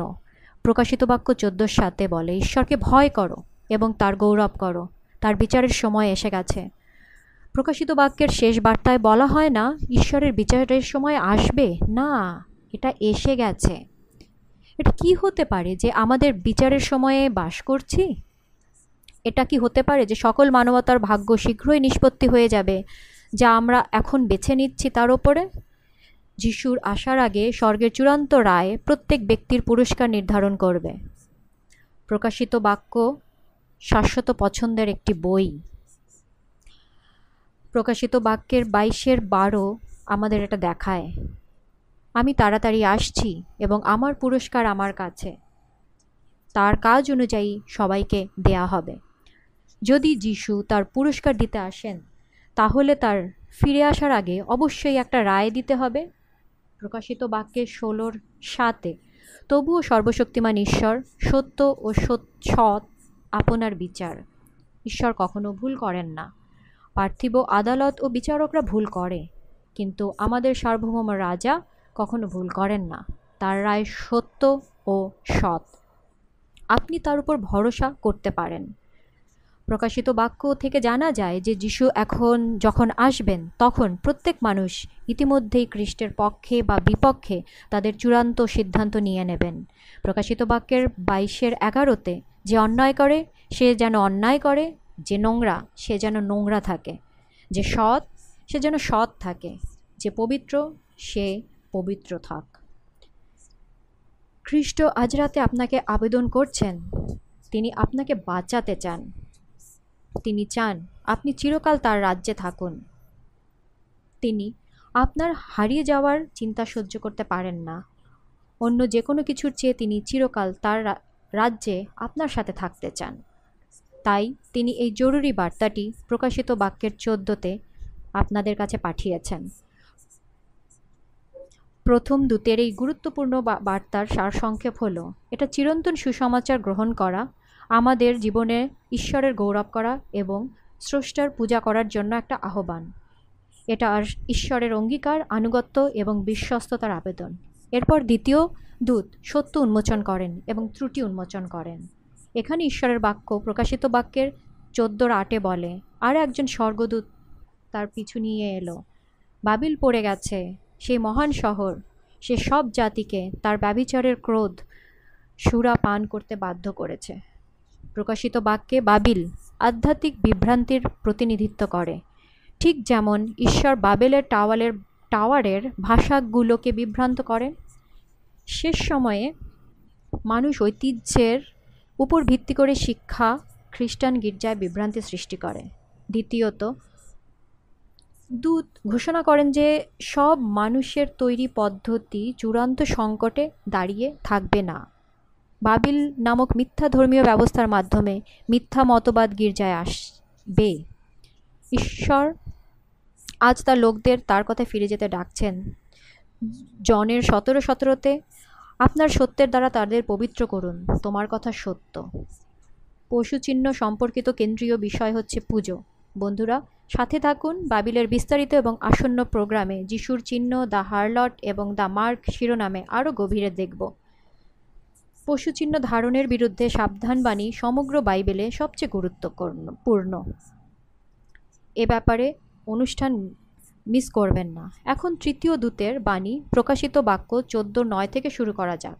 প্রকাশিত বাক্য চোদ্দোর সাথে বলে, ঈশ্বরকে ভয় করো এবং তার গৌরব করো, তার বিচারের সময় এসে গেছে। প্রকাশিত বাক্যের শেষ বার্তায় বলা হয় না, ঈশ্বরের বিচারের সময় আসবে? না, এটা এসে গেছে। এটা কি হতে পারে যে আমাদের বিচারের সময়ে বাস করছি? এটা কি হতে পারে যে সকল মানবতার ভাগ্য শীঘ্রই নিষ্পত্তি হয়ে যাবে, যা আমরা এখন বেছে নিচ্ছি তার ওপরে যিশুর আসার আগে স্বর্গের চূড়ান্ত রায় প্রত্যেক ব্যক্তির পুরস্কার নির্ধারণ করবে। প্রকাশিত বাক্য, শাশ্বত পছন্দের একটি বই। প্রকাশিত বাক্যের বাইশের বারো আমাদের এটা দেখায়। আমি তাড়াতাড়ি আসছি এবং আমার পুরস্কার আমার কাছে। তার কাজ অনুযায়ী সবাইকে দেয়া হবে। যদি যিশু তার পুরস্কার দিতে আসেন, তাহলে তার ফিরে আসার আগে অবশ্যই একটা রায় দিতে হবে। প্রকাশিত বাক্যে ষোলোর সাতে, তবুও সর্বশক্তিমান ঈশ্বর, সত্য ও সৎ আপনার বিচার। ঈশ্বর কখনো ভুল করেন না। পার্থিব আদালত ও বিচারকরা ভুল করে, কিন্তু আমাদের সার্বভৌম রাজা কখনো ভুল করেন না। তার রায় সত্য ও সৎ। আপনি তার উপর ভরসা করতে পারেন। প্রকাশিত বাক্য থেকে জানা যায় যে যিশু এখন যখন আসবেন, তখন প্রত্যেক মানুষ ইতিমধ্যেই খ্রিস্টের পক্ষে বা বিপক্ষে তাদের চূড়ান্ত সিদ্ধান্ত নিয়ে নেবেন। প্রকাশিত বাক্যের বাইশের এগারোতে, যে অন্যায় করে, সে যেন অন্যায় করে, যে নোংরা, সে যেন নোংরা থাকে। যে সৎ, সে যেন সৎ থাকে। যে পবিত্র, সে পবিত্র থাক। খ্রিস্ট আজ রাতে আপনাকে আবেদন করছেন, তিনি আপনাকে বাঁচাতে চান। তিনি চান আপনি চিরকাল তার রাজ্যে থাকুন। তিনি আপনার হারিয়ে যাওয়ার চিন্তা সহ্য করতে পারেন না। অন্য যে কোনো কিছুর চেয়ে তিনি চিরকাল তার রাজ্যে আপনার সাথে থাকতে চান। তাই তিনি এই জরুরি বার্তাটি প্রকাশিত বাক্যের চোদ্দোতে আপনাদের কাছে পাঠিয়েছেন। প্রথম দূতের এই গুরুত্বপূর্ণ বার্তার সারসংক্ষেপ হলো, এটা চিরন্তন সুসমাচার গ্রহণ করা আমাদের জীবনে ঈশ্বরের গৌরব করা এবং স্রষ্টার পূজা করার জন্য একটা আহ্বান। এটা আর ঈশ্বরের অঙ্গীকার, আনুগত্য এবং বিশ্বস্ততার আবেদন। এরপর দ্বিতীয় দূত সত্য উন্মোচন করেন এবং ত্রুটি উন্মোচন করেন। এখানে ঈশ্বরের বাক্য, প্রকাশিত বাক্যের চোদ্দোর আটে বলে, আর একজন স্বর্গদূত তার পিছু নিয়ে এলো। বাবিল পড়ে গেছে সেই মহান শহর, সে সব জাতিকে তার ব্যবিচারের ক্রোধ সুরা পান করতে বাধ্য করেছে। প্রকাশিত বাক্যে বাবিল আধ্যাত্মিক বিভ্রান্তির প্রতিনিধিত্ব করে। ঠিক যেমন ঈশ্বর বাবেলের টাওয়ালের, টাওয়ারের ভাষাগুলোকে বিভ্রান্ত করেন, শেষ সময়ে মানুষ ঐতিহ্যের উপর ভিত্তি করে শিক্ষা, খ্রিস্টান গির্জায় বিভ্রান্তি সৃষ্টি করে। দ্বিতীয়ত, দূত ঘোষণা করেন যে সব মানুষের তৈরি পদ্ধতি চূড়ান্ত সংকটে দাঁড়িয়ে থাকবে না। বাবিল নামক মিথ্যা ধর্মীয় ব্যবস্থার মাধ্যমে মিথ্যা মতবাদ গির্জায় আসবে। ঈশ্বর আজ তার লোকদের তার কথা ফিরে যেতে ডাকছেন। জনের সতেরো সতেরোতে আপনার সত্যের দ্বারা তাদের পবিত্র করুন, তোমার কথা সত্য। পশু চিহ্ন সম্পর্কিত কেন্দ্রীয় বিষয় হচ্ছে পুজো। বন্ধুরা, সাথে থাকুন বাবিলের বিস্তারিত এবং আসন্ন প্রোগ্রামে, যিশুর চিহ্ন, দ্য হারলট এবং দ্য মার্ক শিরোনামে আরও গভীরে দেখব। পশুচিহ্ন ধারণের বিরুদ্ধে সাবধানবাণী সমগ্র বাইবেলে সবচেয়ে গুরুত্বপূর্ণ। এ ব্যাপারে অনুষ্ঠান মিস করবেন না। এখন তৃতীয় দূতের বাণী প্রকাশিত বাক্য চোদ্দ নয় থেকে শুরু করা যাক।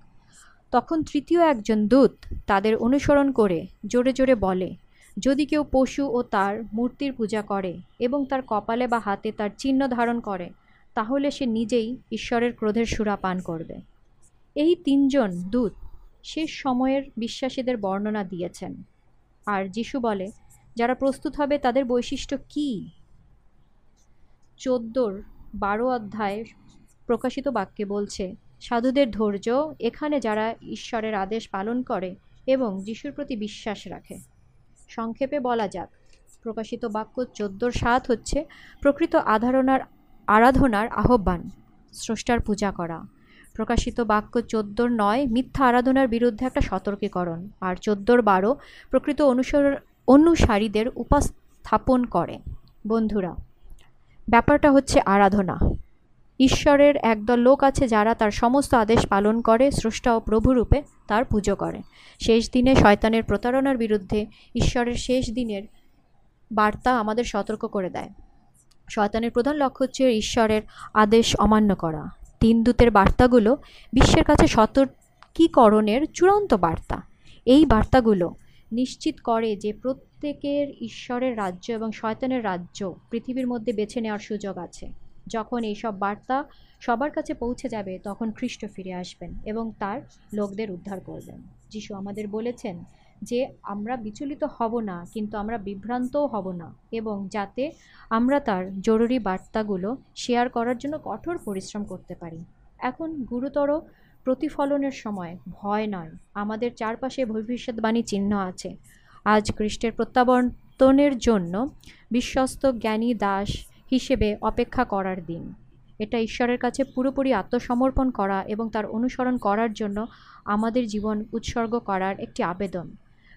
তখন তৃতীয় একজন দূত তাদের অনুসরণ করে জোরে জোরে বলে, যদি কেউ পশু ও তার মূর্তির পূজা করে এবং তার কপালে বা হাতে তার চিহ্ন ধারণ করে, তাহলে সে নিজেই ঈশ্বরের ক্রোধের সুরা পান করবে। এই তিনজন দূত শেষ সময়ের বিশ্বাসীদের বর্ণনা দিয়েছেন। আর যিশু বলে, যারা প্রস্তুত হবে তাদের বৈশিষ্ট্য কী? চোদ্দোর বারো অধ্যায় প্রকাশিত বাক্যে বলছে, সাধুদের ধৈর্য এখানে যারা ঈশ্বরের আদেশ পালন করে এবং যিশুর প্রতি বিশ্বাস রাখে। সংক্ষেপে বলা যাক, প্রকাশিত বাক্য চোদ্দোর সাত হচ্ছে, প্রকৃত আধারণার, আরাধনার আহ্বান, স্রষ্টার পূজা করা। প্রকাশিত বাক্য চোদ্দোর নয়, মিথ্যা আরাধনার বিরুদ্ধে একটা সতর্কীকরণ। আর চোদ্দোর বারো, প্রকৃত অনুসর, অনুসারীদের উপস্থাপন করে। বন্ধুরা, ব্যাপারটা হচ্ছে আরাধনা। ঈশ্বরের একদল লোক আছে যারা তার সমস্ত আদেশ পালন করে, স্রষ্টা ও প্রভুরূপে তার পুজো করে। শেষ দিনে শয়তানের প্রতারণার বিরুদ্ধে ঈশ্বরের শেষ দিনের বার্তা আমাদের সতর্ক করে দেয়। শয়তানের প্রধান লক্ষ্য হচ্ছে ঈশ্বরের আদেশ অমান্য করা। তিন দূতের বার্তাগুলো বিশ্বের কাছে সতর্কীকরণের চূড়ান্ত বার্তা। এই বার্তাগুলো নিশ্চিত করে যে প্রত্যেকের ঈশ্বরের রাজ্য এবং শয়তানের রাজ্য পৃথিবীর মধ্যে বেছে নেওয়ার সুযোগ আছে। যখন এইসব বার্তা সবার কাছে পৌঁছে যাবে, তখন খ্রিস্ট ফিরে আসবেন এবং তার লোকদের উদ্ধার করবেন। যিশু আমাদের বলেছেন যে আমরা বিচলিত হব না, কিন্তু আমরা বিভ্রান্তও হব না এবং যাতে আমরা তার জরুরি বার্তাগুলো শেয়ার করার জন্য কঠোর পরিশ্রম করতে পারি। এখন গুরুতর প্রতিফলনের সময়, ভয় নয়। আমাদের চারপাশে ভবিষ্যৎবাণী চিহ্ন আছে। আজ খ্রিস্টের প্রত্যাবর্তনের জন্য বিশ্বস্ত জ্ঞানী দাস হিসেবে অপেক্ষা করার দিন। এটা ঈশ্বরের কাছে পুরোপুরি আত্মসমর্পণ করা এবং তার অনুসরণ করার জন্য আমাদের জীবন উৎসর্গ করার একটি আবেদন।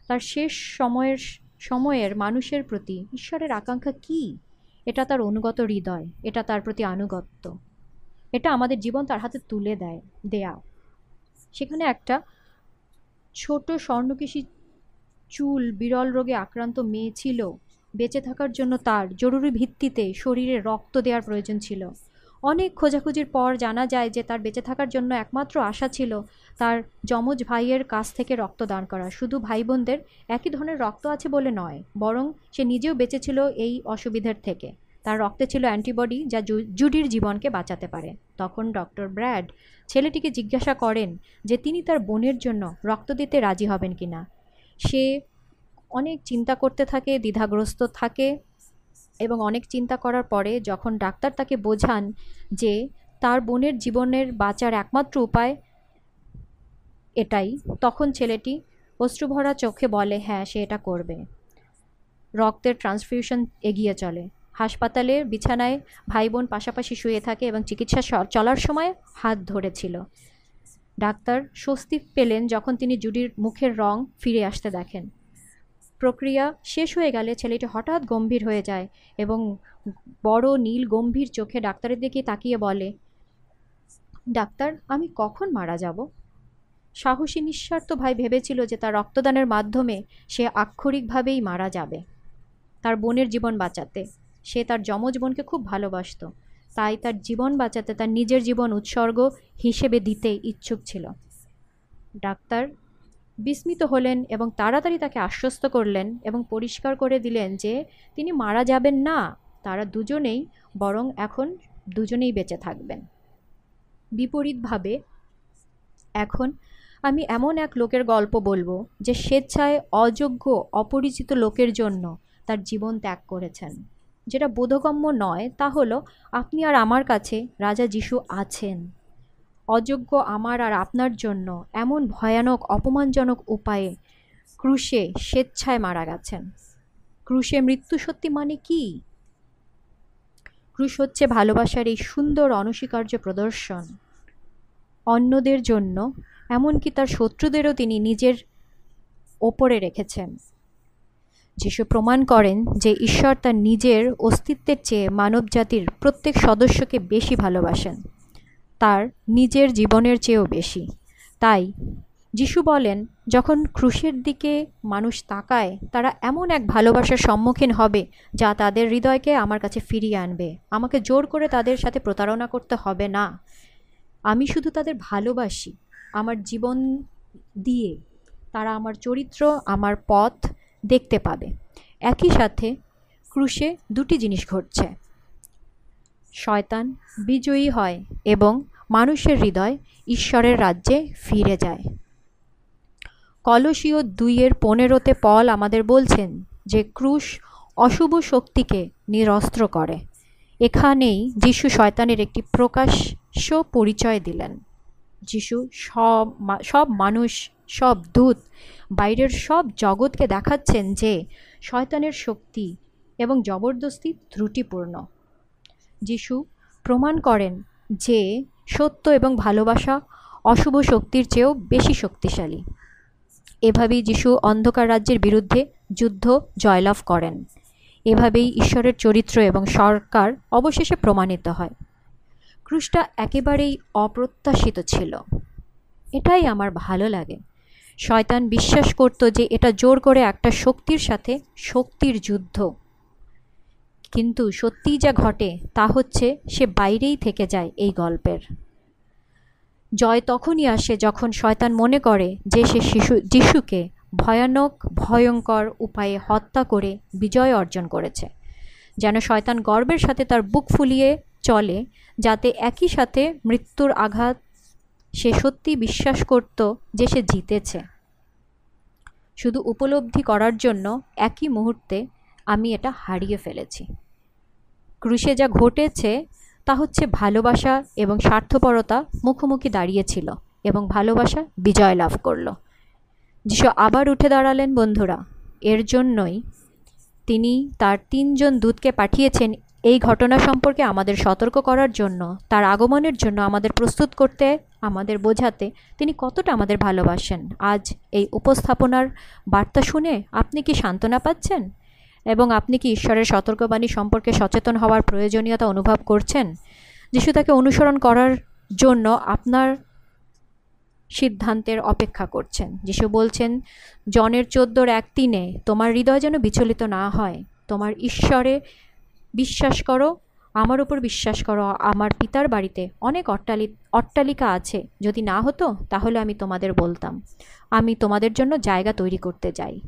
তার শেষ সময়ের সময়ের মানুষের প্রতি ঈশ্বরের আকাঙ্ক্ষা কী? এটা তার অনুগত হৃদয়, এটা তার প্রতি আনুগত্য। এটা আমাদের জীবন তার হাতে তুলে দেয়, দেয়া। সেখানে একটা ছোট স্বর্ণকেশী চুল বিরল রোগে আক্রান্ত মেয়ে ছিল। বেঁচে থাকার জন্য তার জরুরি ভিত্তিতে শরীরে রক্ত দেওয়ার প্রয়োজন ছিল। অনেক খোঁজাখুঁজির পর জানা যায় যে তার বেঁচে থাকার জন্য একমাত্র আশা ছিল তার যমজ ভাইয়ের কাছ থেকে রক্ত দান করা। শুধু ভাই বোনদের একই ধরনের রক্ত আছে বলে নয়, বরং সে নিজেও বেঁচে ছিল এই অসুবিধার থেকে। তার রক্তে ছিল অ্যান্টিবডি যা জুডির জীবনকে বাঁচাতে পারে। তখন ডক্টর ব্র্যাড ছেলেটিকে জিজ্ঞাসা করেন যে তিনি তার বোনের জন্য রক্ত দিতে রাজি হবেন কিনা। সে অনেক চিন্তা করতে থাকে, দ্বিধাগ্রস্ত থাকে এবং অনেক চিন্তা করার পরে যখন ডাক্তার তাকে বোঝান যে তার বোনের জীবনের বাঁচার একমাত্র উপায় এটাই, তখন ছেলেটি অশ্রুভরা চোখে বলে হ্যাঁ সে এটা করবে। রক্তের ট্রান্সফিউশন এগিয়ে চলে। হাসপাতালের বিছানায় ভাই বোন পাশাপাশি শুয়ে থাকে এবং চিকিৎসা চলার সময় হাত ধরেছিল। ডাক্তার স্বস্তি পেলেন যখন তিনি জুডির মুখের রং ফিরে আসতে দেখেন। প্রক্রিয়া শেষ হয়ে গেলে ছেলেটি হঠাৎ গম্ভীর হয়ে যায় এবং বড় নীল গম্ভীর চোখে ডাক্তারের দিকে তাকিয়ে বলে, ডাক্তার, আমি কখন মারা যাব? সাহসী নিঃস্বার্থ ভাই ভেবেছিল যে তার রক্তদানের মাধ্যমে সে আক্ষরিকভাবেই মারা যাবে, তার বোনের জীবন বাঁচাতে। সে তার যমজ বোনকে খুব ভালোবাসত, তাই তার জীবন বাঁচাতে তার নিজের জীবন উৎসর্গ হিসেবে দিতে ইচ্ছুক ছিল। ডাক্তার বিস্মিত হলেন এবং তাড়াতাড়ি তাকে আশ্বস্ত করলেন এবং পরিষ্কার করে দিলেন যে তিনি মারা যাবেন না, তারা দুজনেই বরং এখন দুজনেই বেঁচে থাকবেন। বিপরীতভাবে, এখন আমি এমন এক লোকের গল্প বলব যে স্বেচ্ছায় অযোগ্য, অপরিচিত লোকের জন্য তার জীবন ত্যাগ করেছেন। যেটা বোধগম্য নয়। তা হলো, আপনি আর আমার কাছে রাজা যিশু আছেন। অযোগ্য আমার আর আপনার জন্য এমন ভয়ানক, অপমানজনক উপায়ে ক্রুশে স্বেচ্ছায় মারা গেছেন। ক্রুশে মৃত্যু সত্যি মানে কি? ক্রুশ হচ্ছে ভালোবাসার এই সুন্দর অনস্বীকার্য প্রদর্শন। অন্যদের জন্য, এমনকি তার শত্রুদেরও তিনি নিজের ওপরে রেখেছেন। যিশু প্রমাণ করেন যে ঈশ্বর তার নিজের অস্তিত্বের চেয়ে মানবজাতির প্রত্যেক সদস্যকে বেশি ভালোবাসেন। তার নিজের জীবনের চেয়েও বেশি। তাই যিশু বলেন, যখন ক্রুশের দিকে মানুষ তাকায়, তারা এমন এক ভালোবাসার সম্মুখীন হবে যা তাদের হৃদয়কে আমার কাছে ফিরিয়ে আনবে। আমাকে জোর করে তাদের সাথে প্রতারণা করতে হবে না। আমি শুধু তাদের ভালোবাসি। আমার জীবন দিয়ে তারা আমার চরিত্র, আমার পথ দেখতে পাবে। একই সাথে ক্রুশে দুটি জিনিস ঘটছে। শয়তান বিজয়ী হয় এবং মানুষের হৃদয় ঈশ্বরের রাজ্যে ফিরে যায়। কলসীয় দুইয়ের পনেরোতে পল আমাদের বলছেন যে, ক্রুশ অশুভ শক্তিকে নিরস্ত্র করে। এখানেই যিশু শয়তানের একটি প্রকাশ্য পরিচয় দিলেন। যিশু সব সব মানুষ, সব দূত, বাইরের সব জগৎকে দেখাচ্ছেন যে, শয়তানের শক্তি এবং জবরদস্তি ত্রুটিপূর্ণ। যিশু প্রমাণ করেন যে সত্য এবং ভালোবাসা অশুভ শক্তির চেয়েও বেশি শক্তিশালী। এভাবেই যিশু অন্ধকার রাজ্যের বিরুদ্ধে যুদ্ধ, জয়লাভ করেন। এভাবেই ঈশ্বরের চরিত্র এবং সরকার অবশেষে প্রমাণিত হয়। ক্রুশটা একেবারেই অপ্রত্যাশিত ছিল। এটাই আমার ভালো লাগে। শয়তান বিশ্বাস করত যে এটা জোর করে একটা শক্তির সাথে শক্তির যুদ্ধ কিন্তু সত্যিই যা ঘটে তা হচ্ছে সে বাইরেই থেকে যায় এই গল্পের। জয় তখনই আসে যখন শয়তান মনে করে যে সে শিশু, যিশুকে ভয়ানক, ভয়ঙ্কর উপায়ে হত্যা করে বিজয় অর্জন করেছে। যেন শয়তান গর্বের সাথে তার বুক ফুলিয়ে চলে, যাতে একই সাথে মৃত্যুর আঘাত সে সত্যি বিশ্বাস করত যে সে জিতেছে। শুধু উপলব্ধি করার জন্য একই মুহূর্তে আমি এটা হারিয়ে ফেলেছি। ক্রুশে যা ঘটেছে, তা হচ্ছে ভালোবাসা এবং স্বার্থপরতা মুখোমুখি দাঁড়িয়েছিল এবং ভালোবাসা বিজয় লাভ করল। যিশু আবার উঠে দাঁড়ালেন, বন্ধুরা, এর জন্যই তিনি তার তিনজন দূতকে পাঠিয়েছেন এই ঘটনা সম্পর্কে আমাদের সতর্ক করার জন্য, তার আগমনের জন্য আমাদের প্রস্তুত করতে, আমাদের বোঝাতে তিনি কতটা আমাদের ভালোবাসেন। আজ এই উপস্থাপনার বার্তা শুনে আপনি কি সান্ত্বনা পাচ্ছেন? এবং আপনি কি ঈশ্বরের সতর্কবাণী সম্পর্কে সচেতন হওয়ার প্রয়োজনীয়তা অনুভব করছেন? যিশু তাকে অনুসরণ করার জন্য আপনার সিদ্ধান্তের অপেক্ষা করছেন। যিশু বলছেন, জনের চোদ্দোর এক তিনে তোমার হৃদয় যেন বিচলিত না হয়। তোমার ঈশ্বরে বিশ্বাস করো, আমার উপর বিশ্বাস করো। আমার পিতার বাড়িতে অনেক অট্টালি, অট্টালিকা আছে। যদি না হতো, তাহলে আমি তোমাদের বলতাম। আমি তোমাদের জন্য জায়গা তৈরি করতে যাই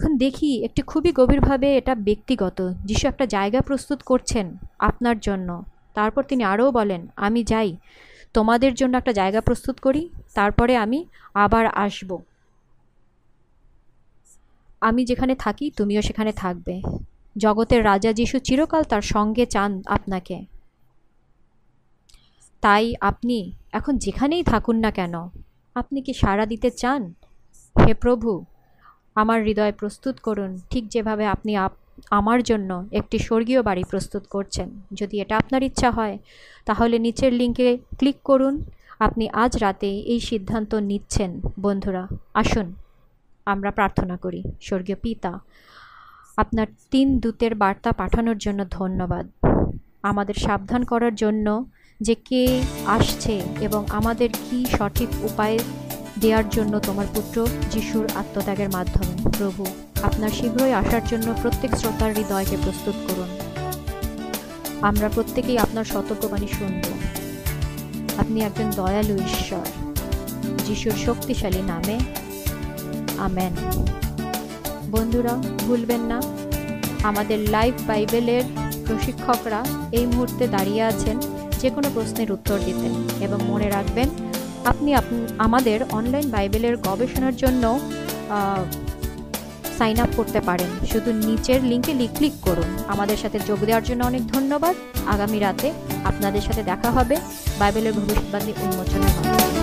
এখন দেখি একটি খুবই গভীরভাবে এটা ব্যক্তিগত। যিশু একটা জায়গা প্রস্তুত করছেন আপনার জন্য। তারপর তিনি আরও বলেন, আমি যাই। তোমাদের জন্য একটা জায়গা প্রস্তুত করি। তারপরে আমি আবার আসব। আমি যেখানে থাকি, তুমিও সেখানে থাকবে। জগতের রাজা যিশু চিরকাল তার সঙ্গে চান আপনাকে। তাই আপনি এখন যেখানেই থাকুন না কেন, আপনি কি সাড়া দিতে চান? হে প্রভু আমার হৃদয় প্রস্তুত করুন। ঠিক যেভাবে আপনি আমার জন্য একটি স্বর্গীয় বাড়ি প্রস্তুত করছেন। যদি এটা আপনার ইচ্ছা হয়, তাহলে নিচের লিঙ্কে ক্লিক করুন। আপনি আজ রাতে এই সিদ্ধান্ত নিচ্ছেন, বন্ধুরা। আসুন, আমরা প্রার্থনা করি। স্বর্গীয় পিতা, আপনার তিন দূতের বার্তা পাঠানোর জন্য ধন্যবাদ। আমাদের সাবধান করার জন্য যে কে আসছে এবং আমাদের কি সঠিক উপায় দেওয়ার জন্য তোমার পুত্র যিশুর আত্মত্যাগের মাধ্যমে। প্রভু, আপনার শীঘ্রই আসার জন্য প্রত্যেক শ্রোতার হৃদয়কে প্রস্তুত করুন। আমরা প্রত্যেকেই আপনার সতর্কবাণী শুনব। আপনি একজন দয়ালু ঈশ্বর, যিশুর শক্তিশালী নামে। আমেন। বন্ধুরা, ভুলবেন না, আমাদের লাইভ বাইবেলের প্রশিক্ষকরা এই মুহূর্তে দাঁড়িয়ে আছেন যে কোনো প্রশ্নের উত্তর দিতে এবং মনে রাখবেন আপনি আমাদের অনলাইন বাইবেলের গবেষণার জন্য সাইন আপ করতে পারেন। শুধু নিচের লিঙ্কে ক্লিক করুন। আমাদের সাথে যোগ দেওয়ার জন্য অনেক ধন্যবাদ। আগামী রাতে আপনাদের সাথে দেখা হবে। বাইবেলের ভবিষ্যৎবাণী উন্মোচনের মাধ্যমে।